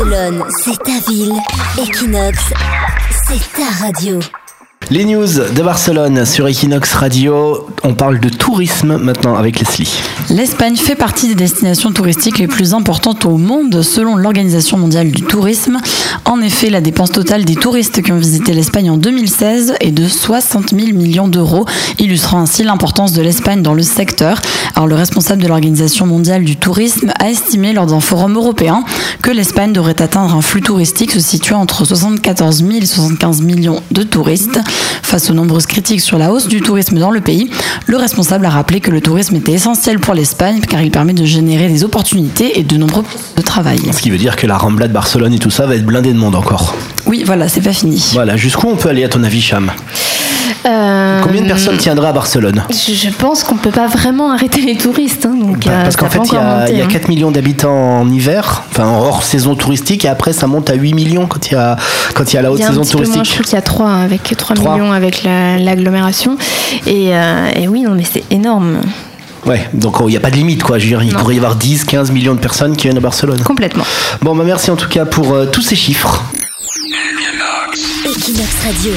Barcelone, c'est ta ville. Equinox, c'est ta radio. Les news de Barcelone sur Equinox Radio. On parle de tourisme maintenant avec Leslie. L'Espagne fait partie des destinations touristiques les plus importantes au monde selon l'Organisation mondiale du tourisme. En effet, la dépense totale des touristes qui ont visité l'Espagne en 2016 est de 60 000 millions d'euros, illustrant ainsi l'importance de l'Espagne dans le secteur. Alors, le responsable de l'Organisation mondiale du tourisme a estimé lors d'un forum européen que l'Espagne devrait atteindre un flux touristique se situant entre 74 000 et 75 millions de touristes. Face aux nombreuses critiques sur la hausse du tourisme dans le pays, le responsable a rappelé que le tourisme était essentiel pour l'Espagne car il permet de générer des opportunités et de nombreux postes de travail. Ce qui veut dire que la Rambla de Barcelone et tout ça va être blindé de monde encore. Oui, voilà, c'est pas fini. Voilà, jusqu'où on peut aller à ton avis, Cham? Euh, Combien de personnes tiendraient à Barcelone je, je pense qu'on peut pas vraiment arrêter les touristes. hein, donc, Bah, euh, Parce qu'en fait, il y, a, monter, il y a hein. 4 millions d'habitants en hiver, enfin en hors saison touristique, et après ça monte à 8 millions quand il y a, quand il y a la haute Il y a un saison peu moins, je touristique. crois qu'il y a 3 avec 3 Trois. millions avec la- l'agglomération. Et, euh, et oui, non, mais c'est énorme. Ouais, donc oh, il n'y a pas de limite quoi. Je veux dire, il Non. pourrait y avoir 10, 15 millions de personnes qui viennent à Barcelone. Complètement. Bon, bah merci en tout cas pour euh, tous ces chiffres. Equinox Radio,